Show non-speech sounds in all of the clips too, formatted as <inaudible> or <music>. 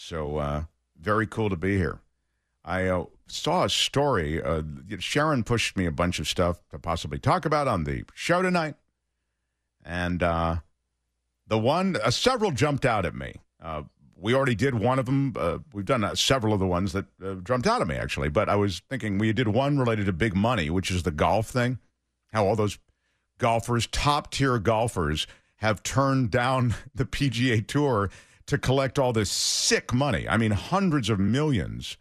So uh, very cool to be here. I uh, saw a story. Uh, Sharon pushed me a bunch of stuff to possibly talk about on the show tonight, and uh, the one uh, several jumped out at me. Uh, we already did one of them. We've done several of the ones that jumped out at me actually. But I was thinking we did one related to big money, which is the golf thing. How all those golfers, top tier golfers, have turned down <laughs> the PGA Tour to collect all this sick money. I mean, hundreds of millions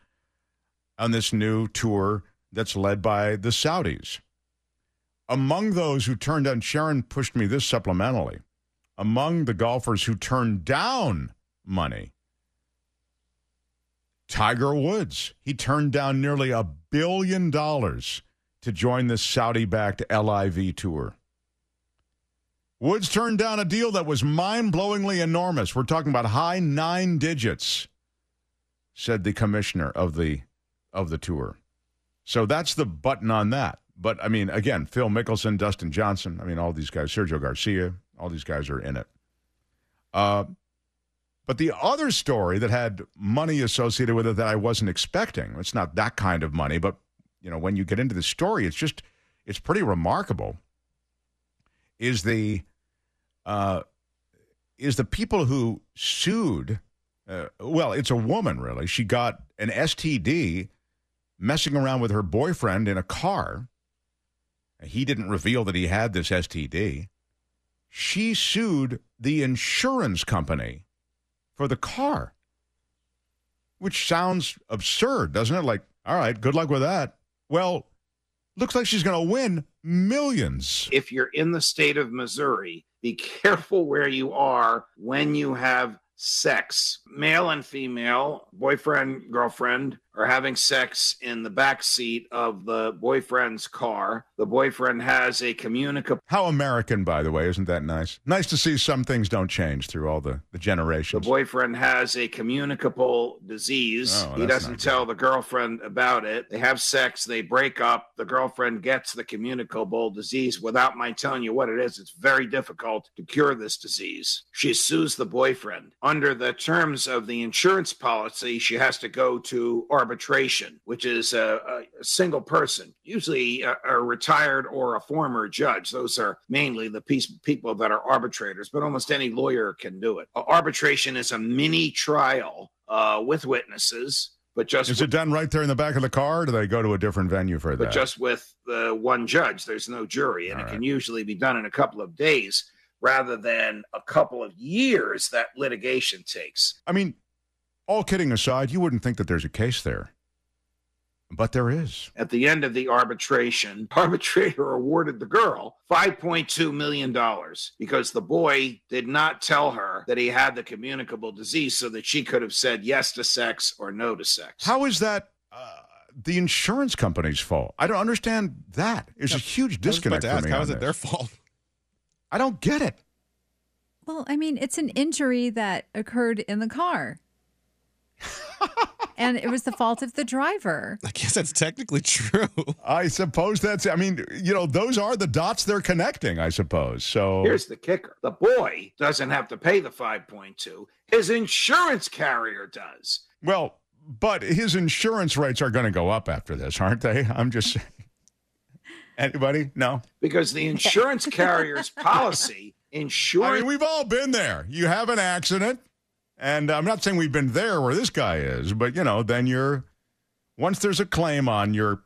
on this new tour that's led by the Saudis. Among those who turned down, Sharon pushed me this supplementally. Among the golfers who turned down money, Tiger Woods. He turned down nearly a billion dollars to join the Saudi backed LIV tour. Woods turned down a deal that was mind blowingly enormous. We're talking about high nine digits, said the commissioner of the of the tour. So that's the button on that. But I mean, again, Phil Mickelson, Dustin Johnson, I mean, all these guys, Sergio Garcia, all these guys are in it. Uh, but the other story that had money associated with it that I wasn't expecting, it's not that kind of money, but you know, when you get into the story, it's just it's pretty remarkable. Is the uh, is the people who sued? Uh, well, it's a woman, really. She got an STD messing around with her boyfriend in a car. He didn't reveal that he had this STD. She sued the insurance company for the car, which sounds absurd, doesn't it? Like, all right, good luck with that. Well, looks like she's going to win millions. If you're in the state of Missouri, be careful where you are when you have sex. Male and female, boyfriend, girlfriend, are having sex in the back seat of the boyfriend's car. The boyfriend has a communicable. How American, by the way, isn't that nice? Nice to see some things don't change through all the, the generations. The boyfriend has a communicable disease. Oh, he doesn't tell the girlfriend about it. They have sex, they break up. The girlfriend gets the communicable disease without my telling you what it is. It's very difficult to cure this disease. She sues the boyfriend. Under the terms of the insurance policy, she has to go to arbitration, which is a, a, single person, usually a, a retired or a former judge. Those are mainly the piece, people that are arbitrators, but almost any lawyer can do it. Arbitration is a mini trial uh, with witnesses, but just Is it done right there in the back of the car, or do they go to a different venue for that? but just with the one judge. There's no jury, and All it can usually be done in a couple of days rather than a couple of years that litigation takes. I mean, all kidding aside, you wouldn't think that there's a case there. But there is. At the end of the arbitration, <laughs> arbitrator awarded the girl $5.2 million because the boy did not tell her that he had the communicable disease so that she could have said yes to sex or no to sex. How is that uh, the insurance company's fault? I don't understand that. There's a huge I was about disconnect to for ask, me how it this. their fault? I don't get it. Well, I mean, it's an injury that occurred in the car. And it was the fault of the driver. I guess that's technically true. I suppose that's. I mean, you know, those are the dots they're connecting. I suppose. So Here's the kicker the boy doesn't have to pay the 5.2, his insurance carrier does. well, but his insurance rates are going to go up after this, aren't they? I'm just saying. Anybody? No. Because the insurance <laughs> carrier's policy ensures. I mean, we've all been there. You have an accident, and I'm not saying we've been there where this guy is, but you know, then you're once there's a claim on your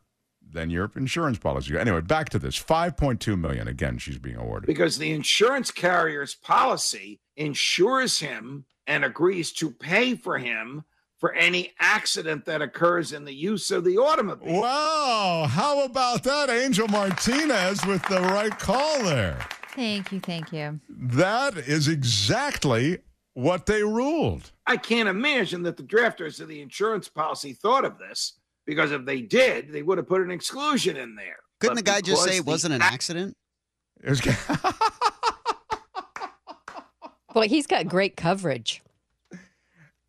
then your insurance policy. Anyway, back to this. 5.2 million again she's being awarded. because the insurance carrier's policy insures him and agrees to pay for him for any accident that occurs in the use of the automobile. Wow, how about that Angel Martinez with the right call there? Thank you. Thank you. That is exactly what they ruled. I can't imagine that the drafters of the insurance policy thought of this because if they did, they would have put an exclusion in there. Couldn't But the guy just say it wasn't an accident? It was, <laughs> Boy, he's got great coverage.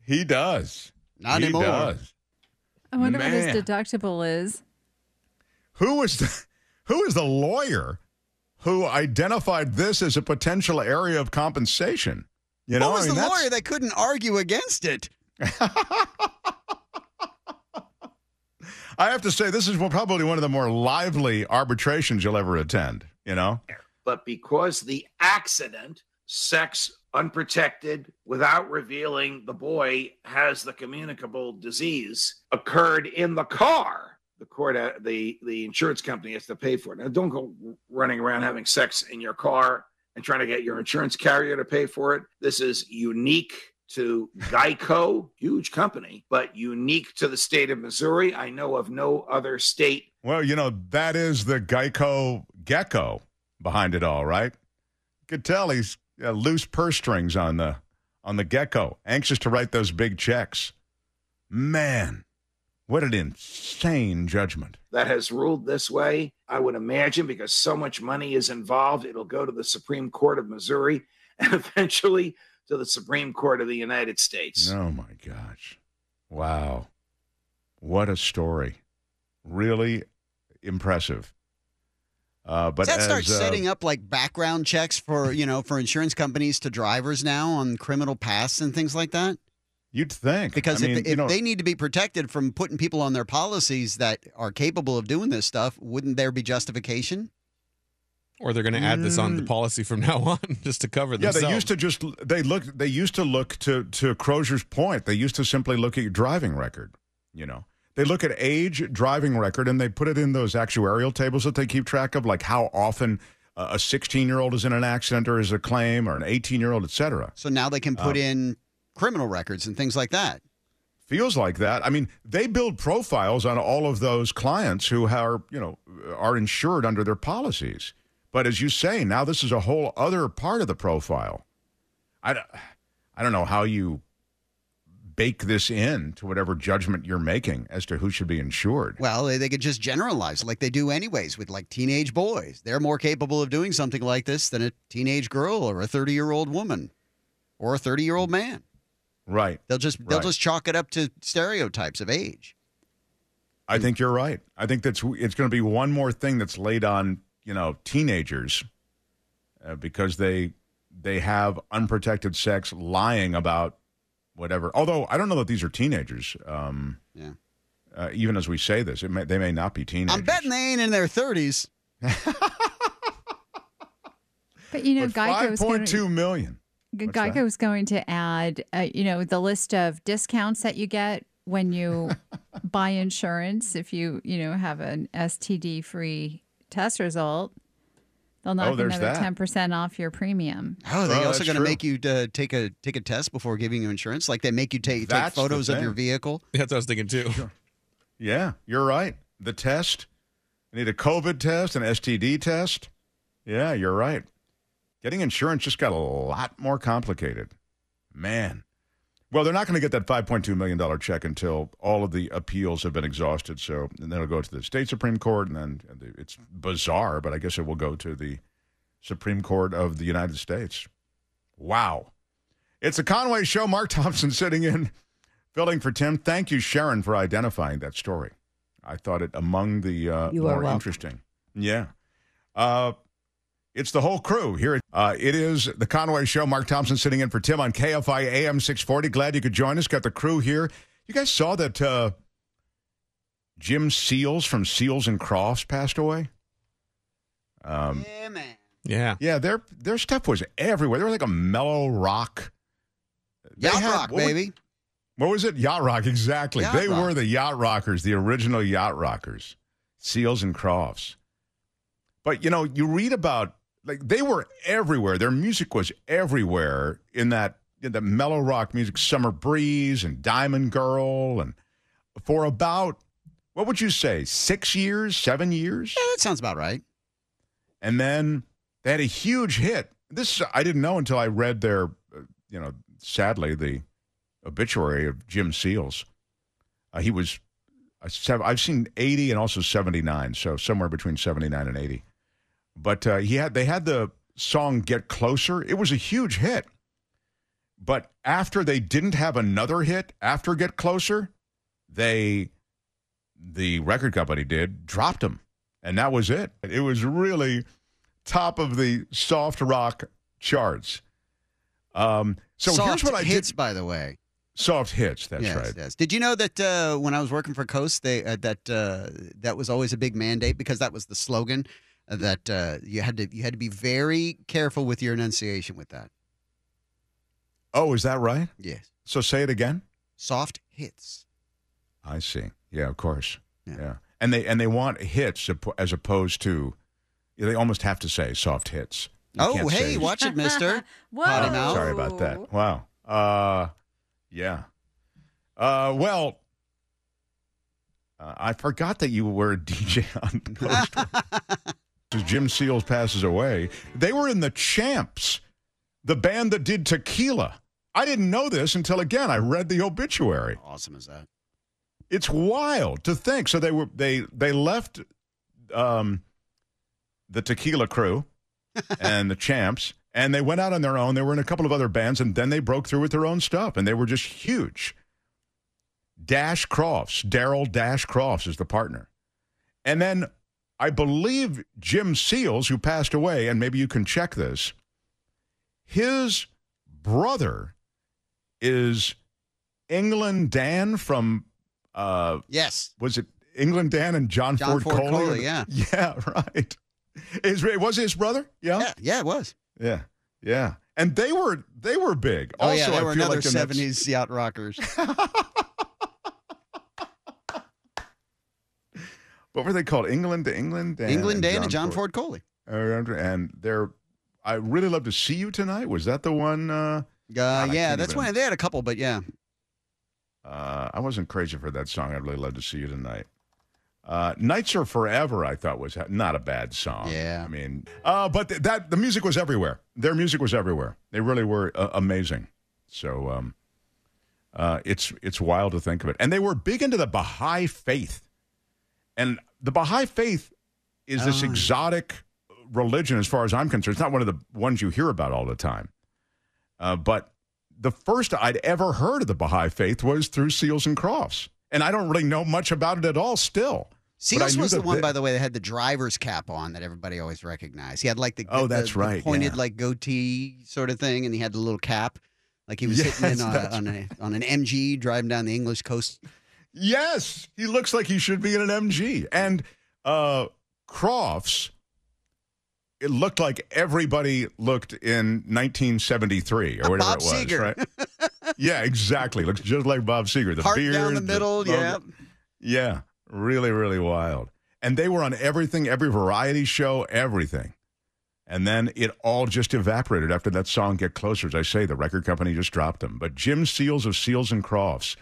he does. Not he anymore. does. I wonder what Man. his deductible is. Who is the, <laughs> who is the lawyer who identified this as a potential area of compensation? You know, Who was I mean, the that's- lawyer that couldn't argue against it? <laughs> I have to say, this is probably one of the more lively arbitrations you'll ever attend. You know, But because the accident, sex unprotected, without revealing the boy has the communicable disease, occurred in the car. The court, uh, the the insurance company has to pay for it. Now, don't go running around having sex in your car and trying to get your insurance carrier to pay for it. This is unique to Geico, huge company, but unique to the state of Missouri. I know of no other state well, you know that is the Geico gecko behind it all, right? You could tell he's loose purse strings on the on the gecko, anxious to write those big checks. Man, what an insane judgment! that has ruled this way. I would imagine because so much money is involved, it'll go to the Supreme Court of Missouri <laughs> and eventually to the Supreme Court of the United States. Oh my gosh. Wow. What a story. Really impressive. Uh, but Does that start as, uh, setting up like background checks for you know for insurance companies to drivers now on criminal pasts and things like that? You'd think Because I mean, if, you know, they need to be protected from putting people on their policies that are capable of doing this stuff, wouldn't there be justification? Or they're going to add this on the policy from <laughs> now on just to cover Mm. yeah, they used to just they look they used to look to to Crozier's point. They used to simply look at your driving record. You know, they look at age, driving record, and they put it in those actuarial tables that they keep track of, like how often uh, a 16 year old is in an accident or is a claim, or an 18 year old, et cetera. So now they can put Uh, in criminal records and things like that. feels like that. I mean, they build profiles on all of those clients who are, you know, are insured under their policies. But as you say, now this is a whole other part of the profile. I, don't- I don't know how you bake this in to whatever judgment you're making as to who should be insured. Well, they, they could just generalize like they do anyways with like teenage boys. They're more capable of doing something like this than a teenage girl or a 30 year old woman or a 30 year old man. Right. They'll just they'll Right. just chalk it up to stereotypes of age. I think you're right. I think that's it's going to be one more thing that's laid on you know teenagers uh, because they they have unprotected sex, lying about whatever. Although I don't know that these are teenagers. Um, Yeah. Uh, even as we say this, it may, they may not be teenagers. I'm betting they ain't in their 30s. <laughs> But you know, But Geico's going 5.2 million. What's that? Geico's going to add, uh, you know, the list of discounts that you get when you <laughs> buy insurance. If you, you know, have an STD free test result, they'll knock Oh, another that. ten percent off your premium. Oh, they Oh, also going to make you uh, take a take a test before giving you insurance. Like they make you take, take That's the photos of your thing. vehicle. That's what I was thinking too. Yeah, you're right. The test. I need a COVID test, an STD test. Yeah, you're right. Getting insurance just got a lot more complicated. Man. Well, they're not going to get that $5.2 million check until all of the appeals have been exhausted. So and then it'll go to the state Supreme Court, and then it's bizarre, but I guess it will go to the Supreme Court of the United States. Wow. It's a Conway show. Mark Thompson <laughs> sitting in, filling for Tim. Thank you, Sharon, for identifying that story. I thought it among the uh, more welcome. interesting. Yeah. Uh, it's the whole crew here. Uh, it is the Conway Show. Mark Thompson sitting in for Tim on KFI AM 640. Glad you could join us. Got the crew here. You guys saw that uh, Jim Seals from Seals and Crofts passed away? Um, yeah, man. Yeah. yeah, their their stuff was everywhere. They were like a mellow rock. They Yacht had- rock, what was- baby. What was it? Yacht rock, exactly. Yacht they rock. were the yacht rockers, the original yacht rockers, Seals and Crofts. But you know, you read about like they were everywhere. Their music was everywhere in that in the mellow rock music, Summer Breeze and Diamond Girl, and for about what would you say, six years, seven years, Yeah, that sounds about right. and then they had a huge hit. This I didn't know until I read their, uh, you know, sadly, the obituary of Jim Seals. Uh, he was, uh, I've seen 80 and also 79, so somewhere between 79 and 80. But uh, he had they had the song "Get Closer." It was a huge hit. But after they didn't have another hit after "Get Closer," they, the record company did, dropped him, and that was it. It was really top of the soft rock charts. Um, so Soft here's what I hits, did. by the way. Soft hits. That's yes, right. Yes. Did you know that uh, when I was working for Coast, they uh, that uh, that was always a big mandate because that was the slogan that uh, you had to you had to be very careful with your enunciation with that. Oh, is that right? Yes. So say it again. Soft hits. I see. Yeah, of course. Yeah. And they and they want hits as opposed to they almost have to say soft hits. You oh, hey, watch it, Mister. <laughs> Whoa. Potty. Sorry about that. Wow. Uh, yeah. Uh, well, uh, I forgot that you were a DJ on <laughs> Coast. As Jim Seals passes away, they were in the Champs, the band that did Tequila. I didn't know this until again I read the obituary. Awesome is that? It's wild to think. So they were they they left um, the Tequila Crew <laughs> and the Champs, and they went out on their own. They were in a couple of other bands, and then they broke through with their own stuff, and they were just huge. Dash Crofts, Darrell Dash Crofts is the partner, and then I believe Jim Seals, who passed away, and maybe you can check this. His brother is England Dan from uh Yes. was it England Dan and John, John Ford, Ford Coley? Coley, yeah. <laughs> Yeah, right. Is was it his brother? Yeah. Yeah, yeah, it was. Yeah. Yeah. And they were they were big. Oh also, yeah, they I were feel another like in that- seventies yacht rockers. <laughs> what were they called? England to England Dan England Dan and John Ford. Ford Coley. Uh, And they're I really love to see you tonight. Was that the one uh Uh, yeah, that's even- when they had a couple, but yeah. Uh, I wasn't crazy for that song. I'd really love to see you tonight. Uh, Nights Are Forever, I thought was not a bad song. Yeah. I mean, uh, but th- that the music was everywhere. Their music was everywhere. They really were uh, amazing. So um, uh, it's it's wild to think of it. And they were big into the Baha'i faith, and the Baha'i faith is this Oh. exotic religion, as far as I'm concerned. It's not one of the ones you hear about all the time. Uh, but the first I'd ever heard of the Baha'i faith was through Seals and Crofts. And I don't really know much about it at all still. Seals was the one, by the way, that had the driver's cap on that everybody always recognized. He had like the Oh, the- that's right, pointed yeah. like goatee sort of thing, and he had the little cap, like he was Yes, <laughs> sitting in on, a, on, a, on an MG driving down the English coast. Yes, he looks like he should be in an MG. And uh, Crofts, it looked like everybody looked in 1973 or <laughs> whatever Bob it was, Seger. right? <laughs> yeah, exactly. Looks just like Bob Seger. The Heart beard down the middle, logo. yeah. Yeah, really, really wild. And they were on everything, every variety show, everything. And then it all just evaporated after that song Get Closer. As I say, the record company just dropped them. But Jim Seals of Seals and Crofts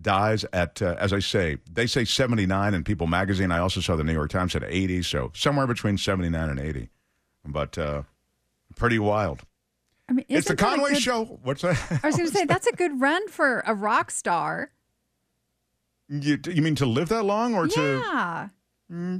dies at, uh, as I say, they say 79 in People magazine. I also saw the New York Times at 80, so somewhere between 79 and 80. But uh, pretty wild. I mean, it's the a Conway good- Show. What's that? I was going to say that's a good run for a rock star. You, you mean to live that long or to? Yeah.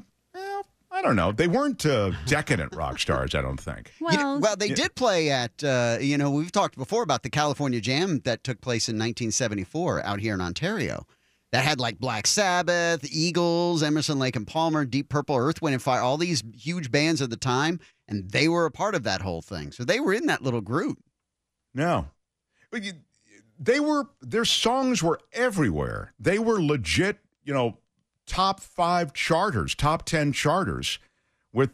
I don't know. They weren't uh, decadent rock stars, I don't think. You know- Well, well, they did play at, uh, you know, we've talked before about the California Jam that took place in 1974 out here in Ontario. That had like Black Sabbath, Eagles, Emerson, Lake and Palmer, Deep Purple, Earth, Wind and Fire, all these huge bands of the time, and they were a part of that whole thing. So they were in that little group. No. But you, they were, their songs were everywhere. They were legit, you know, top five charters, top 10 charters with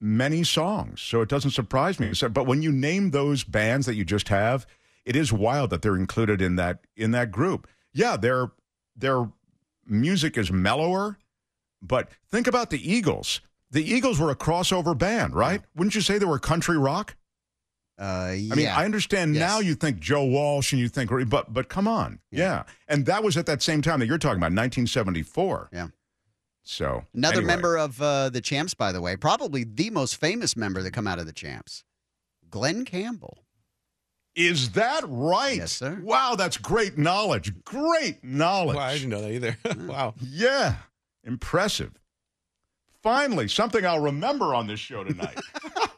many songs. So it doesn't surprise me. So, but when you name those bands that you just have, it is wild that they're included in that in that group. Yeah, their their music is mellower, but think about the Eagles. The Eagles were a crossover band, right? Wouldn't you say they were country rock? Uh, I mean, I understand Yes. now you think Joe Walsh and you think, but but come on, yeah. And that was at that same time that you're talking about, 1974. Yeah. So Another anyway. member of uh, the Champs, by the way, probably the most famous member that come out of the Champs, Glen Campbell. Is that right? Yes, sir. Wow, that's great knowledge. Great knowledge. Wow, I didn't know that either. <laughs> wow. Yeah, impressive. Finally, something I'll remember on this show tonight. <laughs>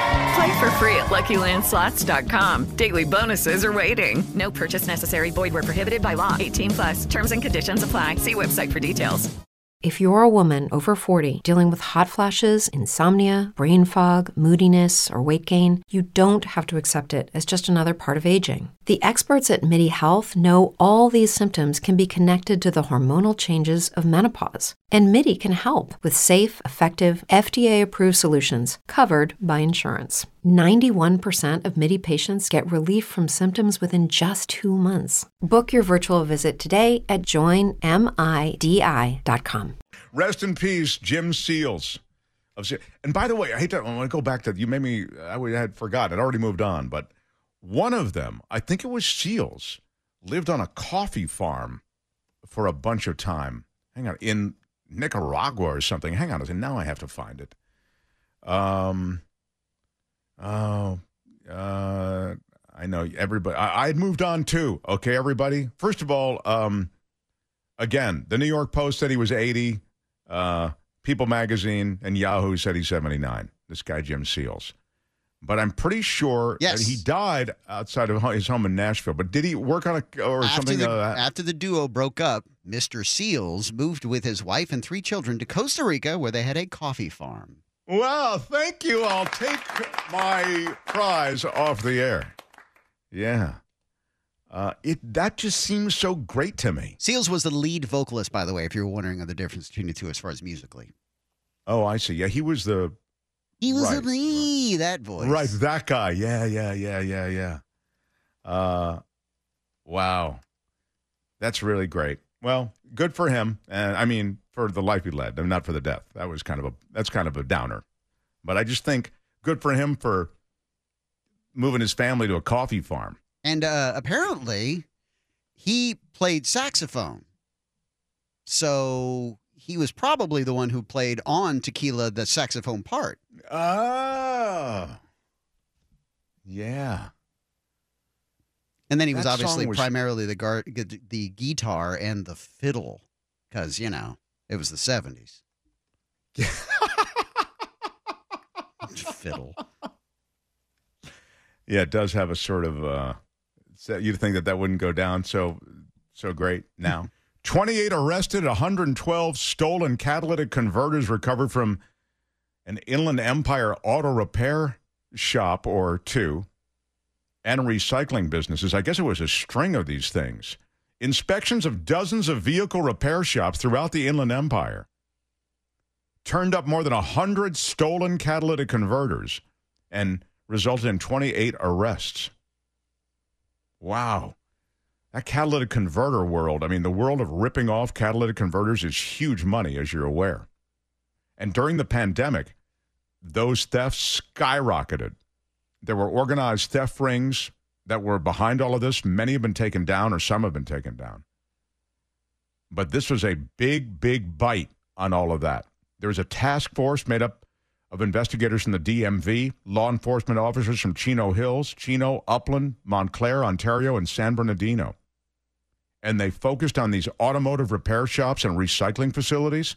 Play for free at LuckyLandSlots.com. Daily bonuses are waiting. No purchase necessary. Void where prohibited by law. 18 plus. Terms and conditions apply. See website for details. If you're a woman over 40 dealing with hot flashes, insomnia, brain fog, moodiness, or weight gain, you don't have to accept it as just another part of aging. The experts at MIDI Health know all these symptoms can be connected to the hormonal changes of menopause. And MIDI can help with safe, effective, FDA approved solutions covered by insurance. 91% of MIDI patients get relief from symptoms within just two months. Book your virtual visit today at joinmidi.com. Rest in peace, Jim Seals. And by the way, I hate to, I want to go back to, you made me, I had forgot, I'd already moved on, but one of them, I think it was Seals, lived on a coffee farm for a bunch of time. Hang on, in Nicaragua or something. Hang on a second, now I have to find it. Um, oh, uh, I know everybody. I, I had moved on too. Okay, everybody. First of all, um, again, the New York Post said he was 80. Uh, People Magazine and Yahoo said he's 79. This guy, Jim Seals. But I'm pretty sure Yes. that he died outside of his home in Nashville. But did he work on a or After something? the, uh, after the duo broke up, Mr. Seals moved with his wife and three children to Costa Rica, where they had a coffee farm. Well, thank you. I'll take my prize off the air. Yeah. Uh, it that just seems so great to me. Seals was the lead vocalist, by the way, if you're wondering of the difference between the two as far as musically. Oh, I see. Yeah, he was the He was a Right, me, that voice. right that guy. Yeah, yeah, yeah, yeah, yeah. Uh, wow, that's really great. Well, good for him, and I mean for the life he led, and not for the death. That was kind of a that's kind of a downer. But I just think good for him for moving his family to a coffee farm. And uh, apparently, he played saxophone. So he was probably the one who played on Tequila the saxophone part. Oh, yeah. And then he was That obviously song was- primarily the gar- gu- the guitar and the fiddle, because you know it was the seventies. <laughs> fiddle. Yeah, it does have a sort of. Uh, so you'd think that that wouldn't go down so so great now. 28 arrested, 112 stolen catalytic converters recovered from an Inland Empire auto repair shop or two and recycling businesses. I guess it was a string of these things. Inspections of dozens of vehicle repair shops throughout the Inland Empire turned up more than 100 stolen catalytic converters and resulted in 28 arrests. Wow. That catalytic converter world, I mean, the world of ripping off catalytic converters is huge money, as you're aware. And during the pandemic, those thefts skyrocketed. There were organized theft rings that were behind all of this. Many have been taken down, or some have been taken down. But this was a big, big bite on all of that. There was a task force made up of investigators from the DMV, law enforcement officers from Chino Hills, Chino, Upland, Montclair, Ontario, and San Bernardino. And they focused on these automotive repair shops and recycling facilities,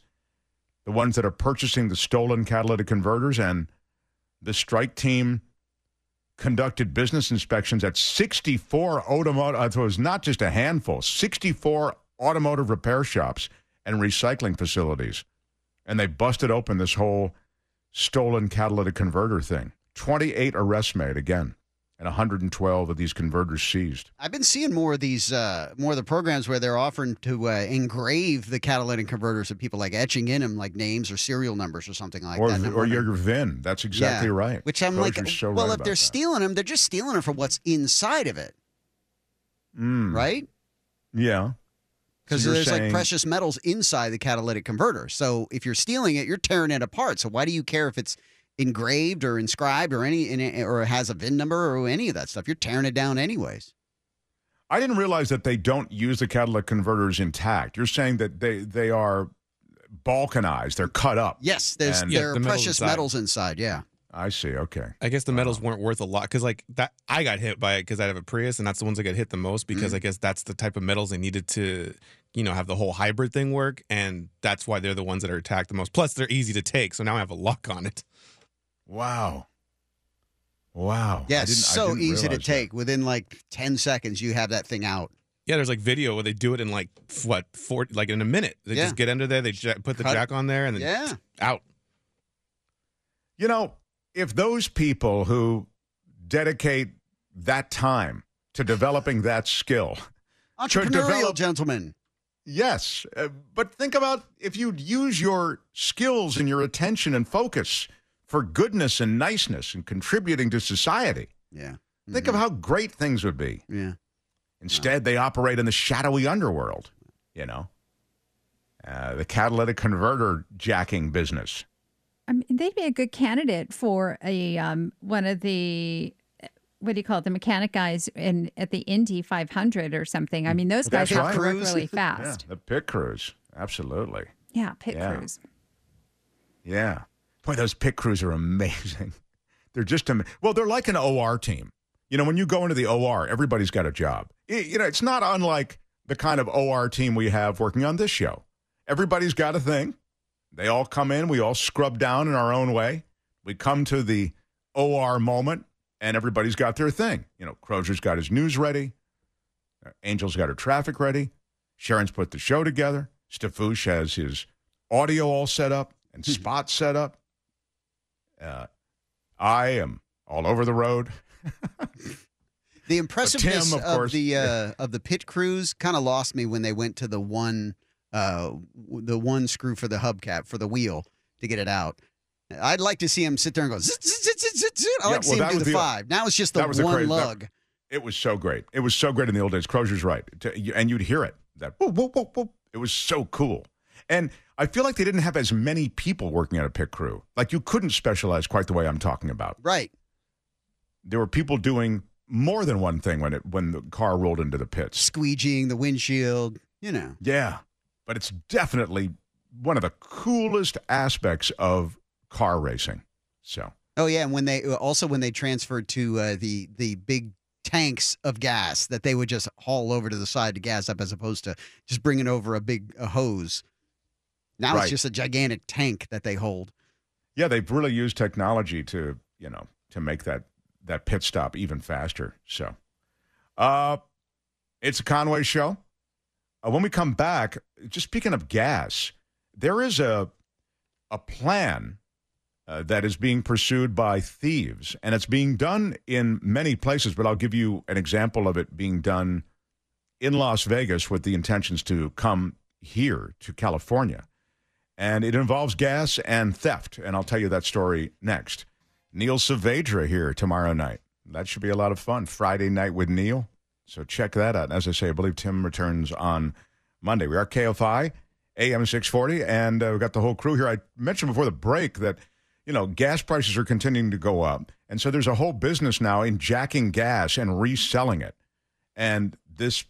the ones that are purchasing the stolen catalytic converters. And the strike team conducted business inspections at 64 automotive, uh, it was not just a handful, 64 automotive repair shops and recycling facilities. And they busted open this whole stolen catalytic converter thing. 28 arrests made again, and 112 of these converters seized. I've been seeing more of these, uh, more of the programs where they're offering to uh, engrave the catalytic converters of people, like etching in them like names or serial numbers or something like or that. Or your VIN. That's exactly Yeah. right. Which I'm Those like, so well, right if they're that. stealing them, they're just stealing them for what's inside of it, Mm, right? Yeah. Because So there's like precious metals inside the catalytic converter. So if you're stealing it, you're tearing it apart. So why do you care if it's engraved or inscribed or any in or has a VIN number or any of that stuff? You're tearing it down anyways. I didn't realize that they don't use the catalytic converters intact. You're saying that they they are balkanized, they're cut up. Yes, there's And- there are the metals precious inside. metals inside. Yeah. I see. Okay. I guess the metals weren't worth a lot because, like that, I got hit by it because I have a Prius, and that's the ones that get hit the most because Mm. I guess that's the type of metals they needed to, you know, have the whole hybrid thing work, and that's why they're the ones that are attacked the most. Plus, they're easy to take, so now I have a lock on it. Wow. Wow. Yeah, it's so easy to realize that. take. Within like 10 seconds, you have that thing out. Yeah, there's like video where they do it in like what four, like in a minute. They Yeah. just get under there, they ja- put the Cut- jack on there, and then Yeah. out. You know, if those people who dedicate that time to developing that skill could Entrepreneurial develop gentlemen. Yes, uh, but think about if you'd use your skills and your attention and focus for goodness and niceness and contributing to society. Yeah. Think of how great things would be. Yeah. Instead, they operate in the shadowy underworld, you know, uh, the catalytic converter jacking business. I mean, they'd be a good candidate for a um, one of the what do you call it? The mechanic guys in at the Indy 500 or something. I mean, those guys That's have right. to work crews. really <laughs> Yeah, fast. the pit crews. Absolutely. Yeah, pit Yeah. crews. Yeah. Boy, those pit crews are <laughs> amazing. They're just, am- well, they're like an OR team. You know, when you go into the OR, everybody's got a job. I- You know, it's not unlike the kind of OR team we have working on this show. Everybody's got a thing. They all come in, we all scrub down in our own way. We come to the OR moment, and everybody's got their thing. You know, Crozier's got his news ready. Angel's got her traffic ready. Sharon's put the show together. Stafouche has his audio all set up and <laughs> spots set up. Uh, I am all over the road. <laughs> The impressiveness of of, the uh, of the pit crews kind of lost me when they went to the one uh, the one screw for the hubcap for the wheel to get it out. I'd like to see him sit there and go. Zit, zit, zit, zit. I Yeah, like to well, see him do the the- five. Now it's just the one crazy- that- lug. It was so great. It was so great in the old days. Crozier's right. To- And you'd hear it. That whoop, whoop, whoop, whoop. It was so cool. And I feel like they didn't have as many people working at a pit crew. Like you couldn't specialize quite the way I'm talking about. Right. There were people doing more than one thing when it when the car rolled into the pits. Squeegeeing the windshield. You know. Yeah. But it's definitely one of the coolest aspects of car racing. So Oh yeah, and when they also when they transferred to uh, the the big tanks of gas that they would just haul over to the side to gas up as opposed to just bringing over a big a hose. Now Right. it's just a gigantic tank that they hold. Yeah, they've really used technology to, you know, to make that that pit stop even faster. So, uh, it's a Conway show. Uh, when we come back, just speaking of gas, there is a a plan uh, that is being pursued by thieves, and it's being done in many places. But I'll give you an example of it being done in Las Vegas with the intentions to come here to California and it involves gas and theft. And I'll tell you that story next. Neil Saavedra here tomorrow night. That should be a lot of fun. Friday night with Neil. So check that out. As I say, I believe Tim returns on Monday. We are KFI, AM 640, and uh, we've got the whole crew here. I mentioned before the break that, you know, gas prices are continuing to go up. And so there's a whole business now in jacking gas and reselling it. And this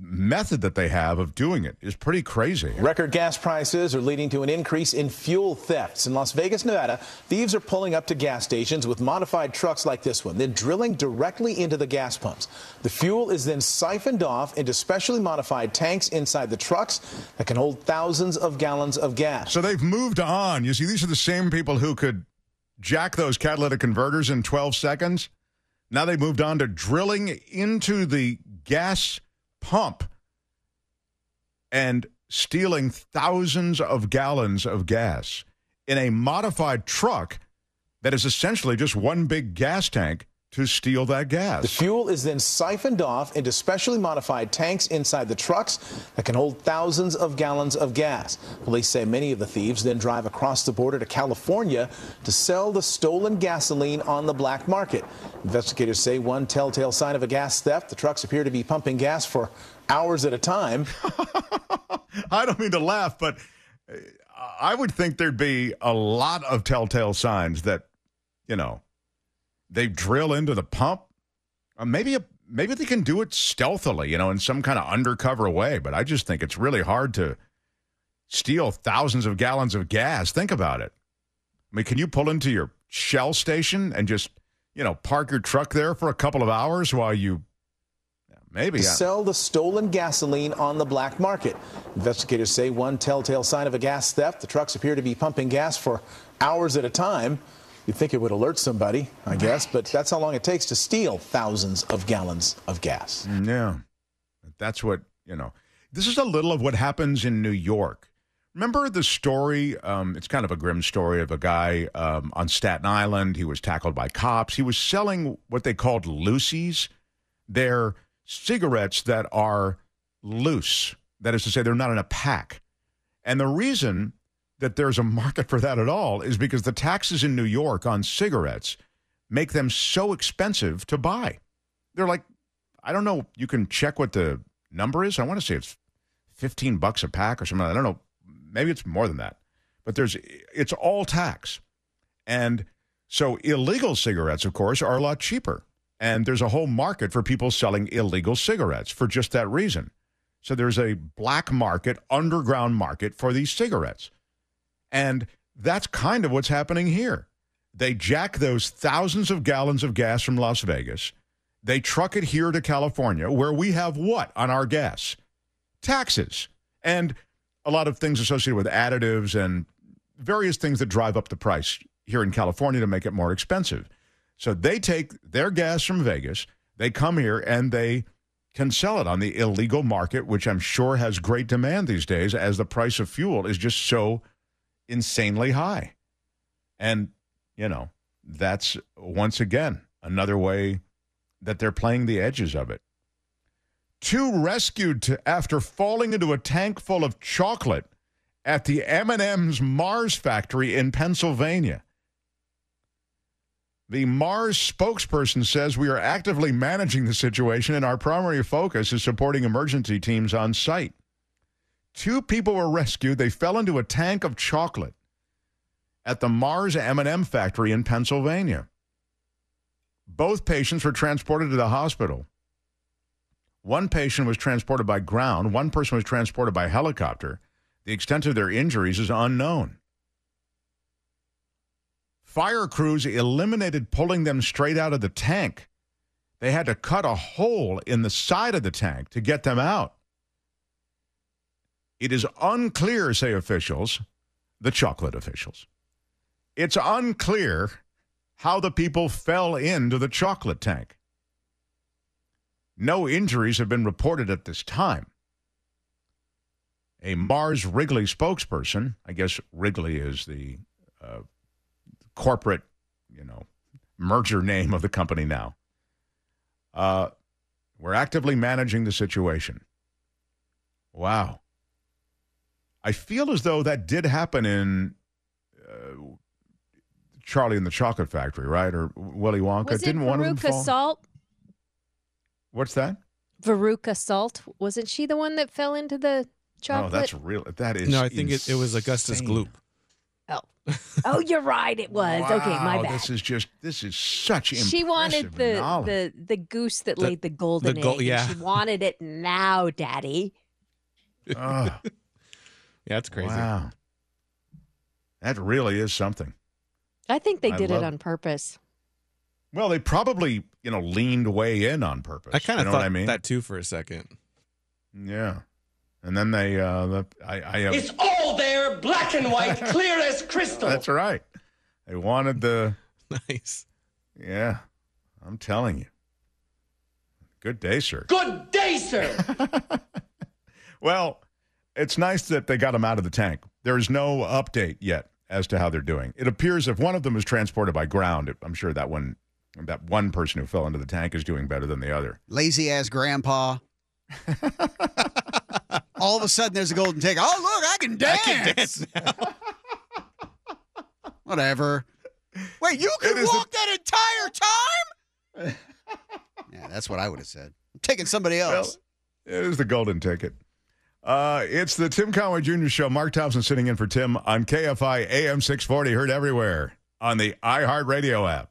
method that they have of doing it is pretty crazy. Record gas prices are leading to an increase in fuel thefts. In Las Vegas, Nevada, thieves are pulling up to gas stations with modified trucks like this one, then drilling directly into the gas pumps. The fuel is then siphoned off into specially modified tanks inside the trucks that can hold thousands of gallons of gas. So they've moved on. You see, these are the same people who could jack those catalytic converters in 12 seconds. Now they moved on to drilling into the gas pump and stealing thousands of gallons of gas in a modified truck that is essentially just one big gas tank to steal that gas. The fuel is then siphoned off into specially modified tanks inside the trucks that can hold thousands of gallons of gas. Police say many of the thieves then drive across the border to California to sell the stolen gasoline on the black market. Investigators say one telltale sign of a gas theft, the trucks appear to be pumping gas for hours at a time. <laughs> I don't mean to laugh, but uh, I would think there'd be a lot of telltale signs that, you know, they drill into the pump. Uh, maybe a, maybe they can do it stealthily, you know, in some kind of undercover way. But I just think it's really hard to steal thousands of gallons of gas. Think about it. I mean, can you pull into your Shell station and just, you know, park your truck there for a couple of hours while you maybe sell the stolen gasoline on the black market. Investigators say one telltale sign of a gas theft. The trucks appear to be pumping gas for hours at a time. You'd think it would alert somebody, I guess, but that's how long it takes to steal thousands of gallons of gas. Yeah. That's what, you know. This is a little of what happens in New York. Remember the story? Um, it's kind of a grim story of a guy um, on Staten Island. He was tackled by cops. He was selling what they called loosies. They're cigarettes that are loose. That is to say, they're not in a pack. And the reason that there's a market for that at all is because the taxes in New York on cigarettes make them so expensive to buy. They're like, I don't know. You can check what the number is. I want to say it's 15 bucks a pack or something. I don't know. Maybe it's more than that. But there's it's all tax. And so illegal cigarettes, of course, are a lot cheaper. And there's a whole market for people selling illegal cigarettes for just that reason. So there's a black market, underground market for these cigarettes. And that's kind of what's happening here. They jack those thousands of gallons of gas from Las Vegas. They truck it here to California, where we have what on our gas? Taxes. And a lot of things associated with additives and various things that drive up the price here in California to make it more expensive. So they take their gas from Vegas, they come here and they can sell it on the illegal market, which I'm sure has great demand these days as the price of fuel is just so insanely high. And, you know, that's once again another way that they're playing the edges of it. Two rescued to, after falling into a tank full of chocolate at the M&M's Mars factory in Pennsylvania. The Mars spokesperson says we are actively managing the situation and our primary focus is supporting emergency teams on site. Two people were rescued. They fell into a tank of chocolate at the Mars M&M factory in Pennsylvania. Both patients were transported to the hospital. One patient was transported by ground, one person was transported by helicopter. The extent of their injuries is unknown. Fire crews eliminated pulling them straight out of the tank. They had to cut a hole in the side of the tank to get them out. It is unclear, say officials, the chocolate officials. It's unclear how the people fell into the chocolate tank. No injuries have been reported at this time. A Mars Wrigley spokesperson, I guess Wrigley is the uh, corporate, you know, merger name of the company now. Uh, we're actively managing the situation. Wow. I feel as though that did happen in uh, Charlie and the Chocolate Factory, right? Or Willy Wonka. Was Didn't it one of them Veruca fall? Salt? What's that? Veruca Salt wasn't she the one that fell into the chocolate? Oh, that's real. That is. No, I think it, it was Augustus insane. Gloop. Oh, oh, you're right. It was okay. My Wow, bad. This is just. This is such. She wanted the, knowledge. the the goose that The- laid the golden the gol- egg. and yeah. She <laughs> wanted it now, Daddy. Ugh. Yeah, it's crazy. Wow. That really is something. I think they I did love- it on purpose. Well, they probably, you know, leaned way in on purpose. I kind you of know thought what I mean. that too for a second. Yeah. And then they, uh, the, I, I, uh, It's all there, black and white, <laughs> clear as crystal. that's right. They wanted the, <laughs> Nice. yeah, I'm telling you. Good day, sir. Good day, sir. <laughs> Well, it's nice that they got him out of the tank. There is no update yet as to how they're doing. It appears if one of them was transported by ground, I'm sure that one, that one person who fell into the tank is doing better than the other. Lazy ass grandpa. All of a sudden, there's a golden ticket. Oh, look, I can dance. I can dance now. <laughs> Whatever. Wait, you It could is walk that entire time? <laughs> yeah, that's what I would have said. I'm taking somebody else. It is the golden ticket. Uh, it's the Tim Conway Jr. Show. Mark Thompson sitting in for Tim on KFI AM 640, heard everywhere on the iHeartRadio app.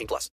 18 plus.